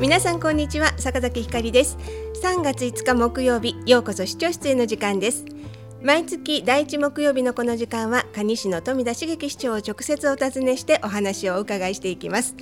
皆さんこんにちは坂崎ひかりです。3月5日木曜日ようこそ視聴室への時間です。毎月第一木曜日のこの時間は蟹市の富田茂樹市長を直接お尋ねしてお話をお伺いしていきます。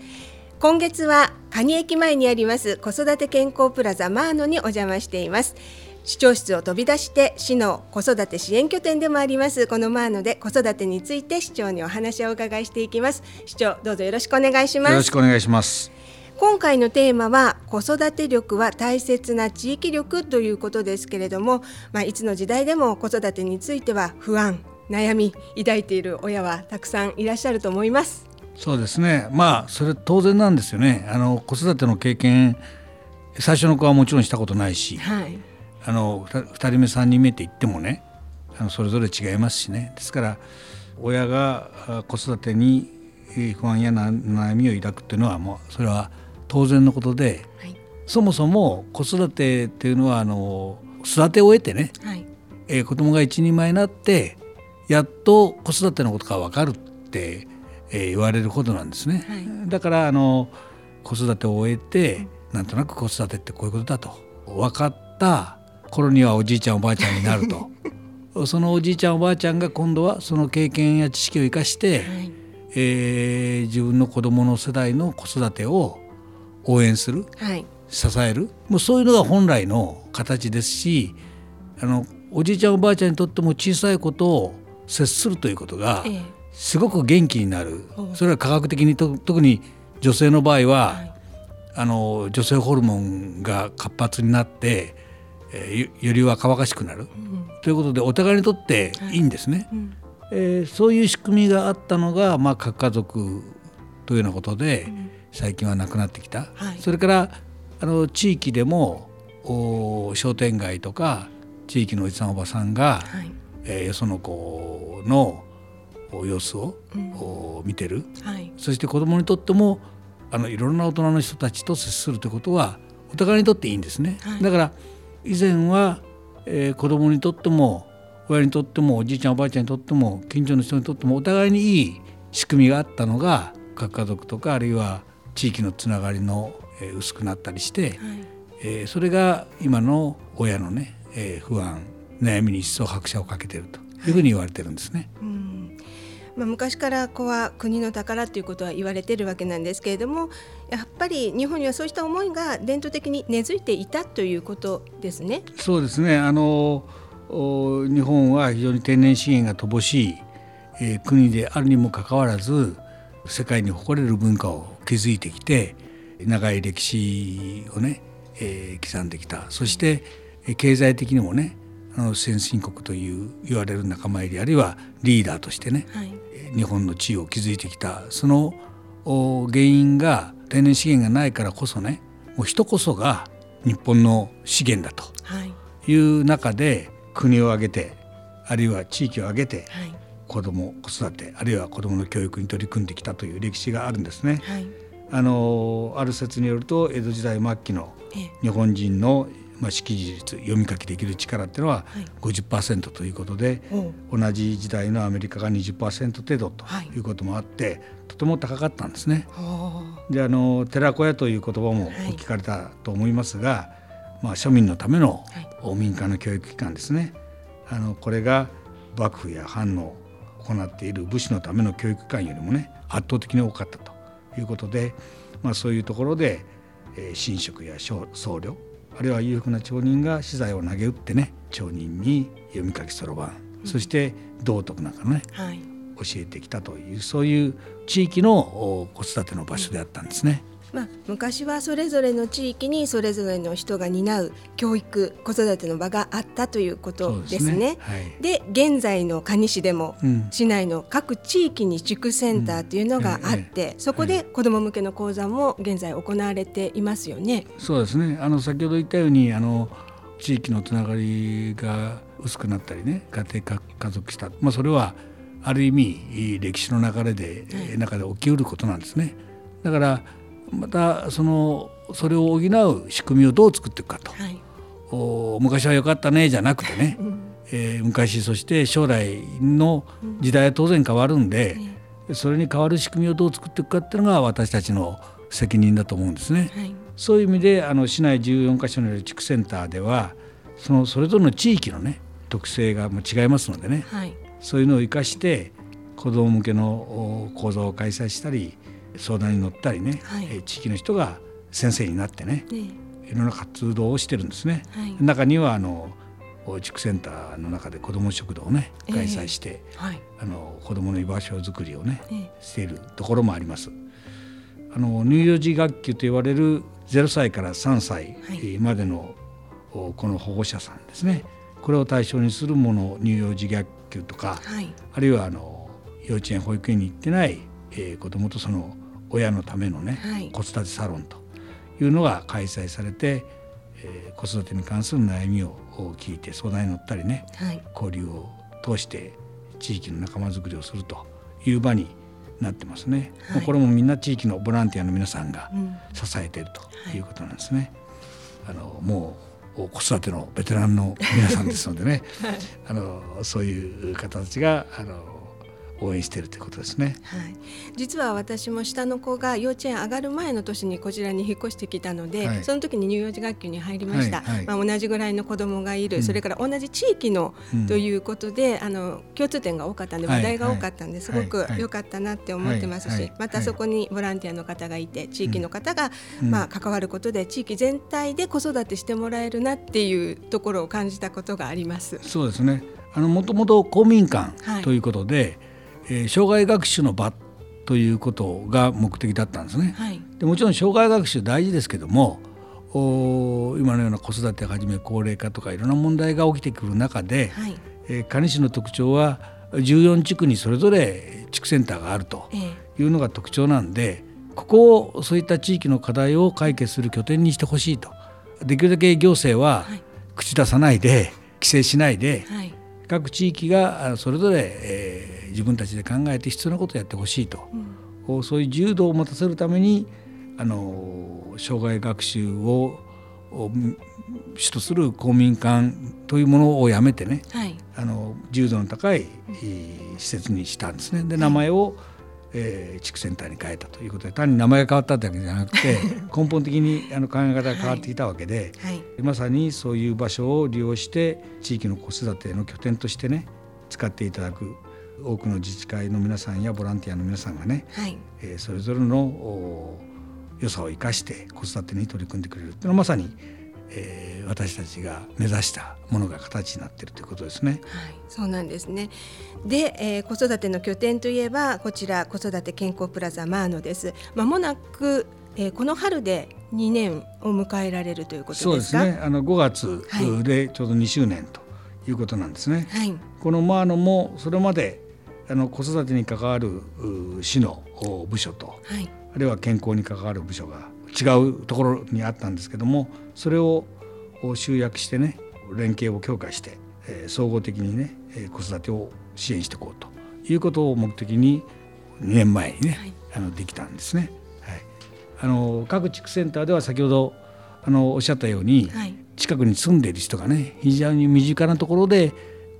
今月は蟹駅前にあります子育て健康プラザマーノにお邪魔しています。市長室を飛び出して市の子育て支援拠点でもありますこのマーノで子育てについて市長にお話をお伺いしていきます。市長どうぞよろしくお願いします。よろしくお願いします。今回のテーマは子育て力は大切な地域力ということですけれども、まあ、いつの時代でも子育てについては不安悩み抱いている親はたくさんいらっしゃると思います。そうですね。まあそれ当然なんですよね。あの子育ての経験最初の子はもちろんしたことないし、はい、あの2人目3人目って言ってもねあのそれぞれ違いますしね。ですから親が子育てに不安や悩みを抱くっていうのはもうそれは当然のことで、はい、そもそも子育てっていうのはあの育て終えてね、はい、えー、子供が一人前になってやっと子育てのことが分かるって、えー、言われるほどなんですね。はい、だからあの子育てを終えて、うん、なんとなく子育てってこういうことだと分かった頃にはおじいちゃんおばあちゃんになると。そのおじいちゃんおばあちゃんが今度はその経験や知識を生かして、はい、えー、自分の子供の世代の子育てを応援する、はい、支えるもうそういうのが本来の形ですしあのおじいちゃんおばあちゃんにとっても小さいことを接するということがすごく元気になる、ええ、それは科学的に特に女性の場合は、はい、あの女性ホルモンが活発になって、えー、より若々しくなる、うん、ということでお互いにとってい。いんですね。はいうん、えー、そういう仕組みがあったのが、まあ、核家族というようなことで、うん最近はなくなってきた、はい、それからあの地域でも商店街とか地域のおじさんおばさんが、はい、えー、よその子の様子を、うん、見てる、はい、そして子どもにとってもあのいろんな大人の人たちと接するということはお互いにとっていいんですね。はい、だから以前は、えー、子どもにとっても親にとってもおじいちゃんおばあちゃんにとっても近所の人にとってもお互いにいい仕組みがあったのが核家族とかあるいは地域のつながりの、え薄くなったりして、はい、えそれが今の親のね、え不安悩みに一層拍車をかけているというふうに言われてるんですね。はいまあ、昔から子は国の宝ということは言われてるわけなんですけれどもやっぱり日本にはそうした思いが伝統的に根付いていたということですね。そうですねあの日本は非常に天然資源が乏しい、えー、国であるにもかかわらず世界に誇れる文化を築いてきて長い歴史をね、えー、刻んできた。そして経済的にもねあの先進国という言われる仲間入りあるいはリーダーとしてね、はい、日本の地位を築いてきた。その原因が天然資源がないからこそねもう人こそが日本の資源だという中で国を挙げてあるいは地域を挙げて、はい子ども子育てあるいは子どもの教育に取り組んできたという歴史があるんですね。はい、あのある説によると江戸時代末期の日本人のまあ、識字率読み書きできる力っていうのは50%ということで、はい、同じ時代のアメリカが20%程度とい。うこともあって、はい、とても高かったんですね。であの寺子屋という言葉も聞かれたと思いますが、はい、まあ、庶民のための民間の教育機関ですね。あのこれが幕府や藩の行っている武士のための教育機関よりもね圧倒的に多かったということで、まあ、そういうところで、えー、神職や僧侶あるいは裕福な町人が資材を投げ打ってね町人に読み書きそろばん、うん、そして道徳なんかね、はい、教えてきたというそういう地域の子育ての場所であったんですね。うんまあ、昔はそれぞれの地域にそれぞれの人が担う教育子育ての場があったということですね。で、ねはい、現在の蟹市でも、うん、市内の各地域に地区センターというのがあって、うんええ、そこで子ども向けの講座も現在行われていますよね。そうですねあの先ほど言ったようにあの地域のつながりが薄くなったりね家庭家族した、まあ、それはある意味歴史の流れで、はい、中で起きうることなんですね。だからまたそのそれを補う仕組みをどう作っていくかと、はい、お昔は良かったねじゃなくてね、うん、えー、昔そして将来の時代は当然変わるんで、うん、それに変わる仕組みをどう作っていくかっていうのが私たちの責任だと思うんですね。はい、そういう意味であの市内14カ所にある地区センターではそのそれぞれの地域のね特性が違いますのでね、はい、そういうのを生かして子ども向けの講座を開催したり相談に乗ったりね、はい、地域の人が先生になってね、ねいろんな活動をしてるんですね。はい、中にはあの地区センターの中で子ども食堂をね開催して、えーはい、あの子どもの居場所づくりをね、えー、しているところもあります。あの乳幼児学級と言われる0歳から3歳までの、この保護者さんですね。これを対象にするもの乳幼児学級とか、はい、あるいはあの幼稚園保育園に行ってない、えー、子どもとその親のためのね、はい、子育てサロンというのが開催されて、えー、子育てに関する悩みを聞いて相談に乗ったりね、はい、交流を通して地域の仲間づくりをするという場になってますね、はい、これもみんな地域のボランティアの皆さんが支えているということなんですね。あのもう子育てのベテランの皆さんですのでね、はい、あのそういう方たちがあの応援しているということですね、はい、実は私も下の子が幼稚園上がる前の年にこちらに引っ越してきたので、はい、その時に乳幼児学級に入りました、はいはい、まあ、同じぐらいの子どもがいる、うん、それから同じ地域のということで、うん、あの共通点が多かったんで話題が多かったんですごく良かったなって思ってますし、またそこにボランティアの方がいて地域の方が、まあ、関わることで地域全体で子育てしてもらえるなっていうところを感じたことがあります。そうですね。あのもともと公民館ということで、えー、障害学習の場ということが目的だったんですね。はい、でもちろん障害学習大事ですけどもお今のような子育てをはじめ高齢化とかいろんな問題が起きてくる中で、はい。えー、蟹市の特徴は14地区にそれぞれ地区センターがあるというのが特徴なんで、えー、ここをそういった地域の課題を解決する拠点にしてほしいと。できるだけ行政は口出さないで規制しないで、はい、各地域がそれぞれ、えー自分たちで考えて必要なことをやってほしいと、うん、そういう自由度を持たせるためにあの障害学習を主とする公民館というものをやめてね、はい、あの自由度の高い施設にしたんですね。で名前を、えー、地区センターに変えたということで単に名前が変わっただけじゃなくて 根本的にあの考え方が変わってきたわけで、はい。はい、まさにそういう場所を利用して地域の子育ての拠点としてね使っていただく多くの自治会の皆さんやボランティアの皆さんがね、はい、えー、それぞれの良さを生かして子育てに取り組んでくれるというのはまさに、えー、私たちが目指したものが形になっているということですね。はい、そうなんですね。で、えー、子育ての拠点といえばこちら子育て健康プラザマーノです。まもなく、えー、この春で2年を迎えられるということそうですね。あの5月でちょうど2周年ということなんですね。はい、このマーノもそれまであの子育てに関わる市の部署と、はい、あるいは健康に関わる部署が違うところにあったんですけどもそれを集約してね連携を強化して、えー、総合的にね子育てを支援していこうということを目的に2年前にね、はい、あのできたんですね。はい、あの各地区センターでは先ほどあのおっしゃったように、はい、近くに住んでいる人がね非常に身近なところで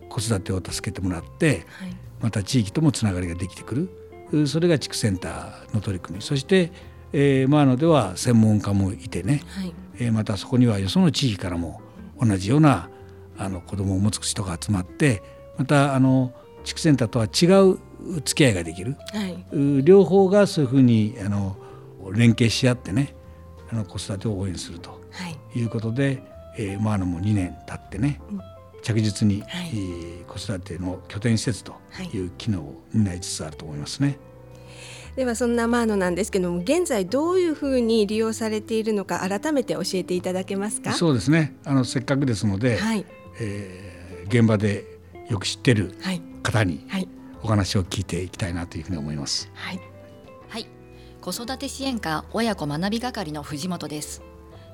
子育てを助けてもらって、はいまた地域ともつながりができてくる。それが地区センターの取り組み。そして、えー、マーノでは専門家もいてね、はい、えー、またそこにはよその地域からも同じようなあの子供を持つ人が集まってまたあの地区センターとは違う付き合いができる、はい、両方がそういうふうにあの連携し合ってねあの子育てを応援するとい。うことで、はい、えー、マーノも2年経ってね、うん着実に、はい、子育ての拠点施設とい。う機能になりつつあると思いますね。ではそんなマーノなんですけども現在どういうふうに利用されているのか改めて教えていただけますか？そうですね。あのせっかくですので、はい、えー、現場でよく知ってる方にお話を聞いていきたいなというふうに思います。はい、はい、子育て支援課親子学び係の藤本です。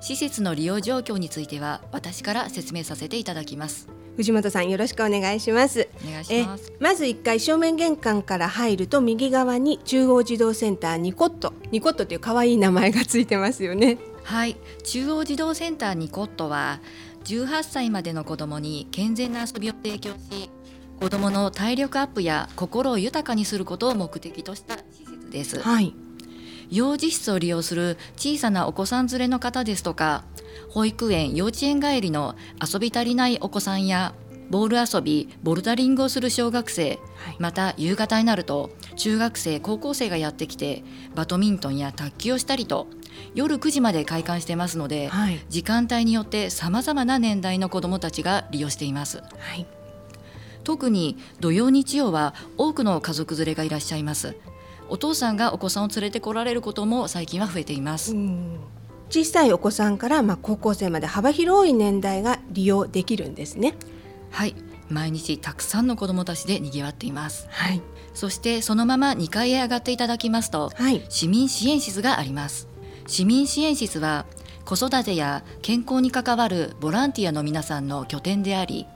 施設の利用状況については私から説明させていただきます藤本さんよろしくお願いします。お願いします。まず一回正面玄関から入ると右側に中央児童センターニコット。ニコットという可愛い名前がついてますよね。はい。中央児童センターニコットは18歳までの子どもに健全な遊びを提供し子どもの体力アップや心を豊かにすることを目的とした施設です、はい、幼児室を利用する小さなお子さん連れの方ですとか保育園幼稚園帰りの遊び足りないお子さんやボール遊びボルダリングをする小学生、はい、また夕方になると中学生高校生がやってきてバドミントンや卓球をしたりと夜9時まで開館してますので、はい、時間帯によってさまざまな年代の子どもたちが利用しています。はい。特に土曜日曜は多くの家族連れがいらっしゃいます。お父さんがお子さんを連れてこられることも最近は増えています小さいお子さんからまあ高校生まで幅広い年代が利用できるんですね。はい。毎日たくさんの子どもたちで賑わっています、はい、そしてそのまま2階へ上がっていただきますと、はい、市民支援室があります。市民支援室は子育てや健康に関わるボランティアの皆さんの拠点であり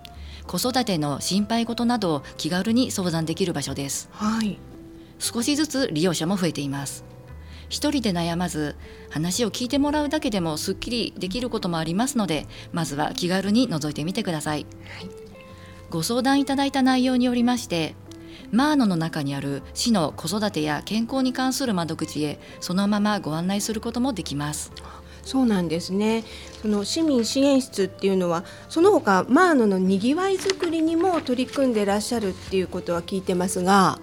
子育ての心配事などを気軽に相談できる場所です、はい、少しずつ利用者も増えています一人で悩まず話を聞いてもらうだけでもすっきりできることもありますのでまずは気軽に覗いてみてください、はい、ご相談いただいた内容によりましてマーノの中にある市の子育てや健康に関する窓口へそのままご案内することもできます。そうなんですね。その市民支援室っていうのはその他マーノのにぎわいづくりにも取り組んでらっしゃるっていうことは聞いてますが。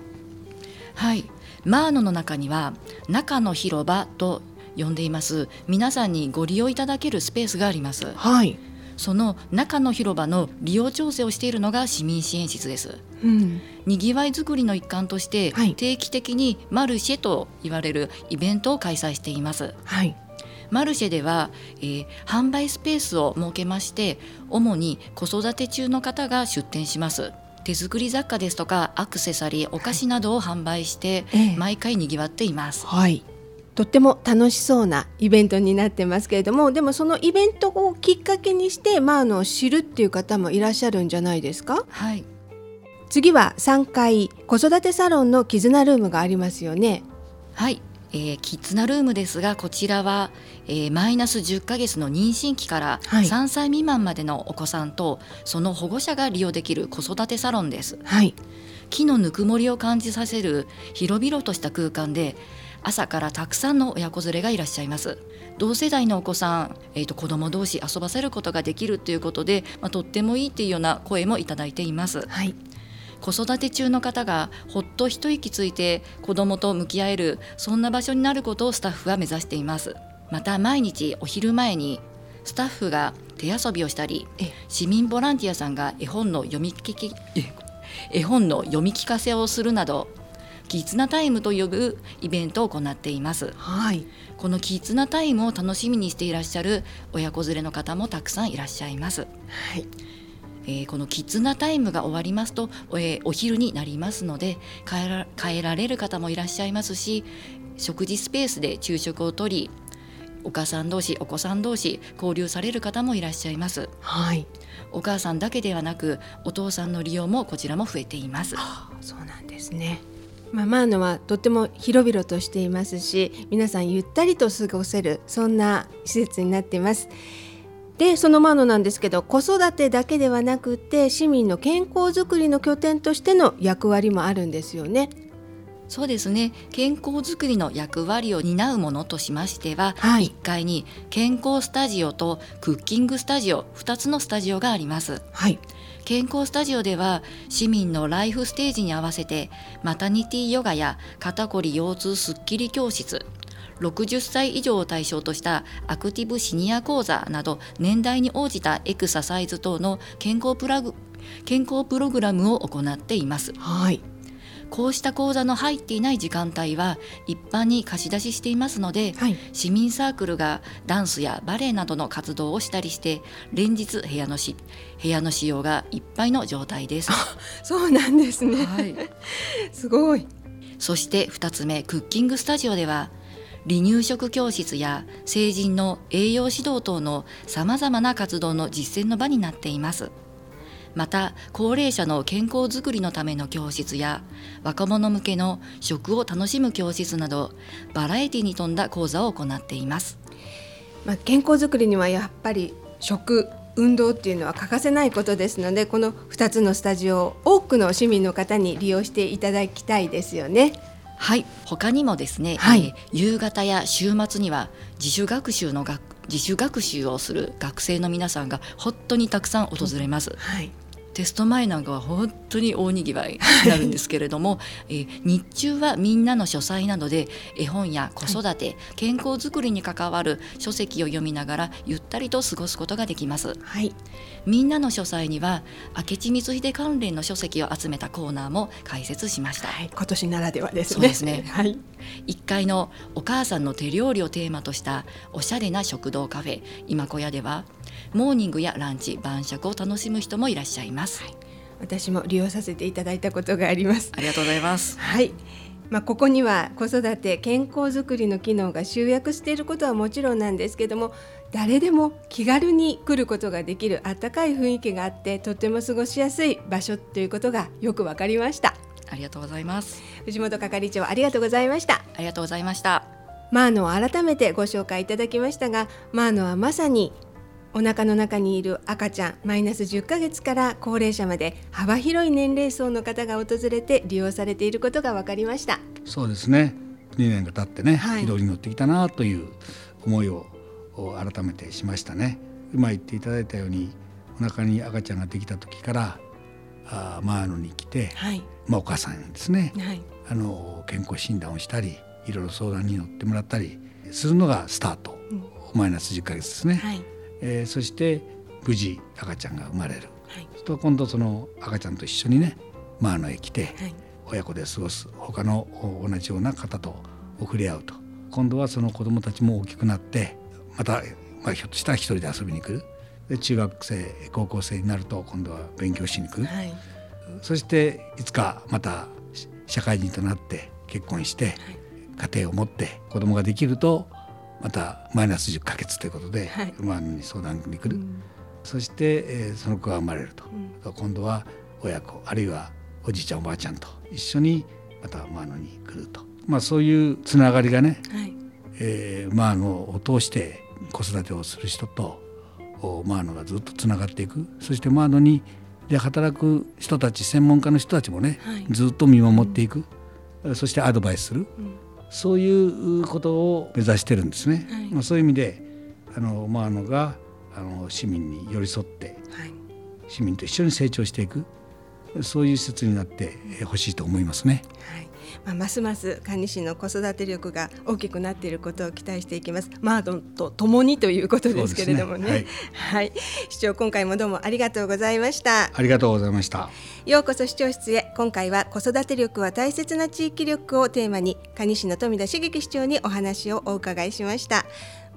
はいマーノの中には中の広場と呼んでいます。皆さんにご利用いただけるスペースがあります。はい。その中の広場の利用調整をしているのが市民支援室です、うん、にぎわいづくりの一環として定期的にマルシェと言われるイベントを開催しています、はい、マルシェでは、えー、販売スペースを設けまして主に子育て中の方が出店します手作り雑貨ですとかアクセサリーお菓子などを販売して、毎回にぎわっています、はい。とっても楽しそうなイベントになってますけれどもでもそのイベントをきっかけにしてまああの知るっていう方もいらっしゃるんじゃないですか？はい。次は3階子育てサロンの絆ルームがありますよね。はい。えー、キッズナルームですがこちらは、えー、マイナス10ヶ月の妊娠期から3歳未満までのお子さんとその保護者が利用できる子育てサロンです、はい、木のぬくもりを感じさせる広々とした空間で朝からたくさんの親子連れがいらっしゃいます。同世代のお子さん、えーと、子供同士遊ばせることができるということで、まあ、とってもいいというような声もいただいています、はい。子育て中の方がほっと一息ついて子どもと向き合えるそんな場所になることをスタッフは目指していますまた毎日お昼前にスタッフが手遊びをしたり市民ボランティアさんが絵本の読み聞き絵本の読み聞かせをするなどキッズナタイムと呼ぶイベントを行っています、はい、このキッズナタイムを楽しみにしていらっしゃる親子連れの方もたくさんいらっしゃいます、はい。えー、このキッズナタイムが終わりますと、えー、お昼になりますので帰ら帰られる方もいらっしゃいますし食事スペースで昼食をとりお母さん同士お子さん同士交流される方もいらっしゃいます、はい、お母さんだけではなくお父さんの利用もこちらも増えています、はあ、そうなんですねまあ、マーノはとっても広々としていますし皆さんゆったりと過ごせるそんな施設になっています。でそのマノなんですけど子育てだけではなくて市民の健康づくりの拠点としての役割もあるんですよね。そうですね健康づくりの役割を担うものとしましては、はい、1階に健康スタジオとクッキングスタジオ2つのスタジオがあります。はい健康スタジオでは市民のライフステージに合わせてマタニティヨガや肩こり腰痛すっきり教室60歳以上を対象としたアクティブシニア講座など年代に応じたエクササイズ等の健康プラグ健康プログラムを行っています。はいこうした講座の入っていない時間帯は一般に貸し出ししていますので、はい、市民サークルがダンスやバレエなどの活動をしたりして連日部屋のし部屋の使用がいっぱいの状態です。そうなんですね、はい、すごい。そして2つ目クッキングスタジオでは離乳食教室や成人の栄養指導等のさまざまな活動の実践の場になっていますまた高齢者の健康づくりのための教室や若者向けの食を楽しむ教室などバラエティに富んだ講座を行っています、まあ、健康づくりにはやっぱり食運動っていうのは欠かせないことですのでこの2つのスタジオを多くの市民の方に利用していただきたいですよね。はい他にもですね、はい、えー、夕方や週末には自主学習の学自主学習をする学生の皆さんが本当にたくさん訪れます。はいテスト前なんかは本当に大にぎわいになるんですけれども、えー、日中はみんなの書斎などで絵本や子育て、はい、健康づくりに関わる書籍を読みながらゆったりと過ごすことができます、はい、みんなの書斎には明智光秀関連の書籍を集めたコーナーも開設しました、はい、今年ならではですね。そうですね、はい、1階のお母さんの手料理をテーマとしたおしゃれな食堂カフェ今小屋ではモーニングやランチ晩酌を楽しむ人もいらっしゃいます、はい、私も利用させていただいたことがあります。ありがとうございます。はい。まあ、ここには子育て健康づくりの機能が集約していることはもちろんなんですけども誰でも気軽に来ることができるあったかい雰囲気があってとても過ごしやすい場所ということがよくわかりました。ありがとうございます。藤本係長ありがとうございました。ありがとうございました。マーノを改めてご紹介いただきましたがマーノはまさにお腹の中にいる赤ちゃんマイナス10ヶ月から高齢者まで幅広い年齢層の方が訪れて利用されていることが分かりました。そうですね。2年が経ってね、はい、軌道に乗ってきたなという思いを改めてしましたね。今言っていただいたようにお腹に赤ちゃんができた時からあマーノに来て、はい、まあ、お母さんですね、はい、あの健康診断をしたりいろいろ相談に乗ってもらったりするのがスタート、うん、マイナス10ヶ月ですね。はいえー、そして無事赤ちゃんが生まれる、はい、と今度その赤ちゃんと一緒にねマーノへ来て、はい、親子で過ごす他の同じような方と送り合うと。今度はその子どもたちも大きくなってまた、まあ、ひょっとしたら一人で遊びに来る。で中学生高校生になると今度は勉強しに来る、はい、そしていつかまた社会人となって結婚して、家庭を持って子供ができるとまたマイナス10ヶ月ということで、はい、馬に相談に来る、うん、そして、えー、その子が生まれると、うん、今度は親子あるいはおじいちゃんおばあちゃんと一緒にまたマーノに来ると、まあ、そういうつながりがね、はい。えー、マーノを通して子育てをする人とマーノがずっとつながっていく。そしてマーノにで働く人たち専門家の人たちもね、はい、ずっと見守っていく、うん、そしてアドバイスする、うんそういうことを目指してるんですね。はい、まあ、そういう意味であのマーノがあの市民に寄り添って、はい、市民と一緒に成長していくそういう施設になってほしいと思いますね。はいまあ、ますます管理士の子育て力が大きくなっていることを期待していきます。マードンと共にということですけれどもね。ねはい、はい、市長今回もどうもありがとうございました。ありがとうございました。ようこそ市長室へ。今回は子育て力は大切な地域力をテーマに蟹市の富田茂樹市長にお話をお伺いしました。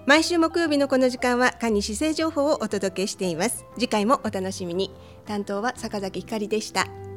毎週木曜日のこの時間は蟹市政情報をお届けしています。次回もお楽しみに。担当は坂崎ひかりでした。